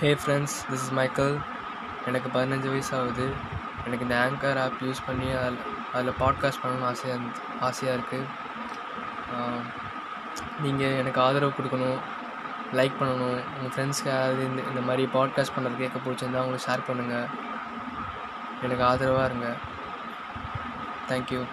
Hey friends this is Michael எனக்கு பதினஞ்சு வயசு ஆகுது எனக்கு இந்த ஆங்கர் ஆப் யூஸ் பண்ணி அதில் அதில் பாட்காஸ்ட் பண்ணணும்னு ஆசையாக இருந்து ஆசையாக இருக்குது நீங்கள் எனக்கு ஆதரவு கொடுக்கணும் லைக் பண்ணணும் உங்கள் ஃப்ரெண்ட்ஸ்க்கு யாராவது இந்த இந்த மாதிரி பாட்காஸ்ட் பண்ணுறது கேட்க பிடிச்சிருந்தா அவங்களுக்கு ஷேர் பண்ணுங்கள் எனக்கு ஆதரவாக இருங்க. தேங்க்யூ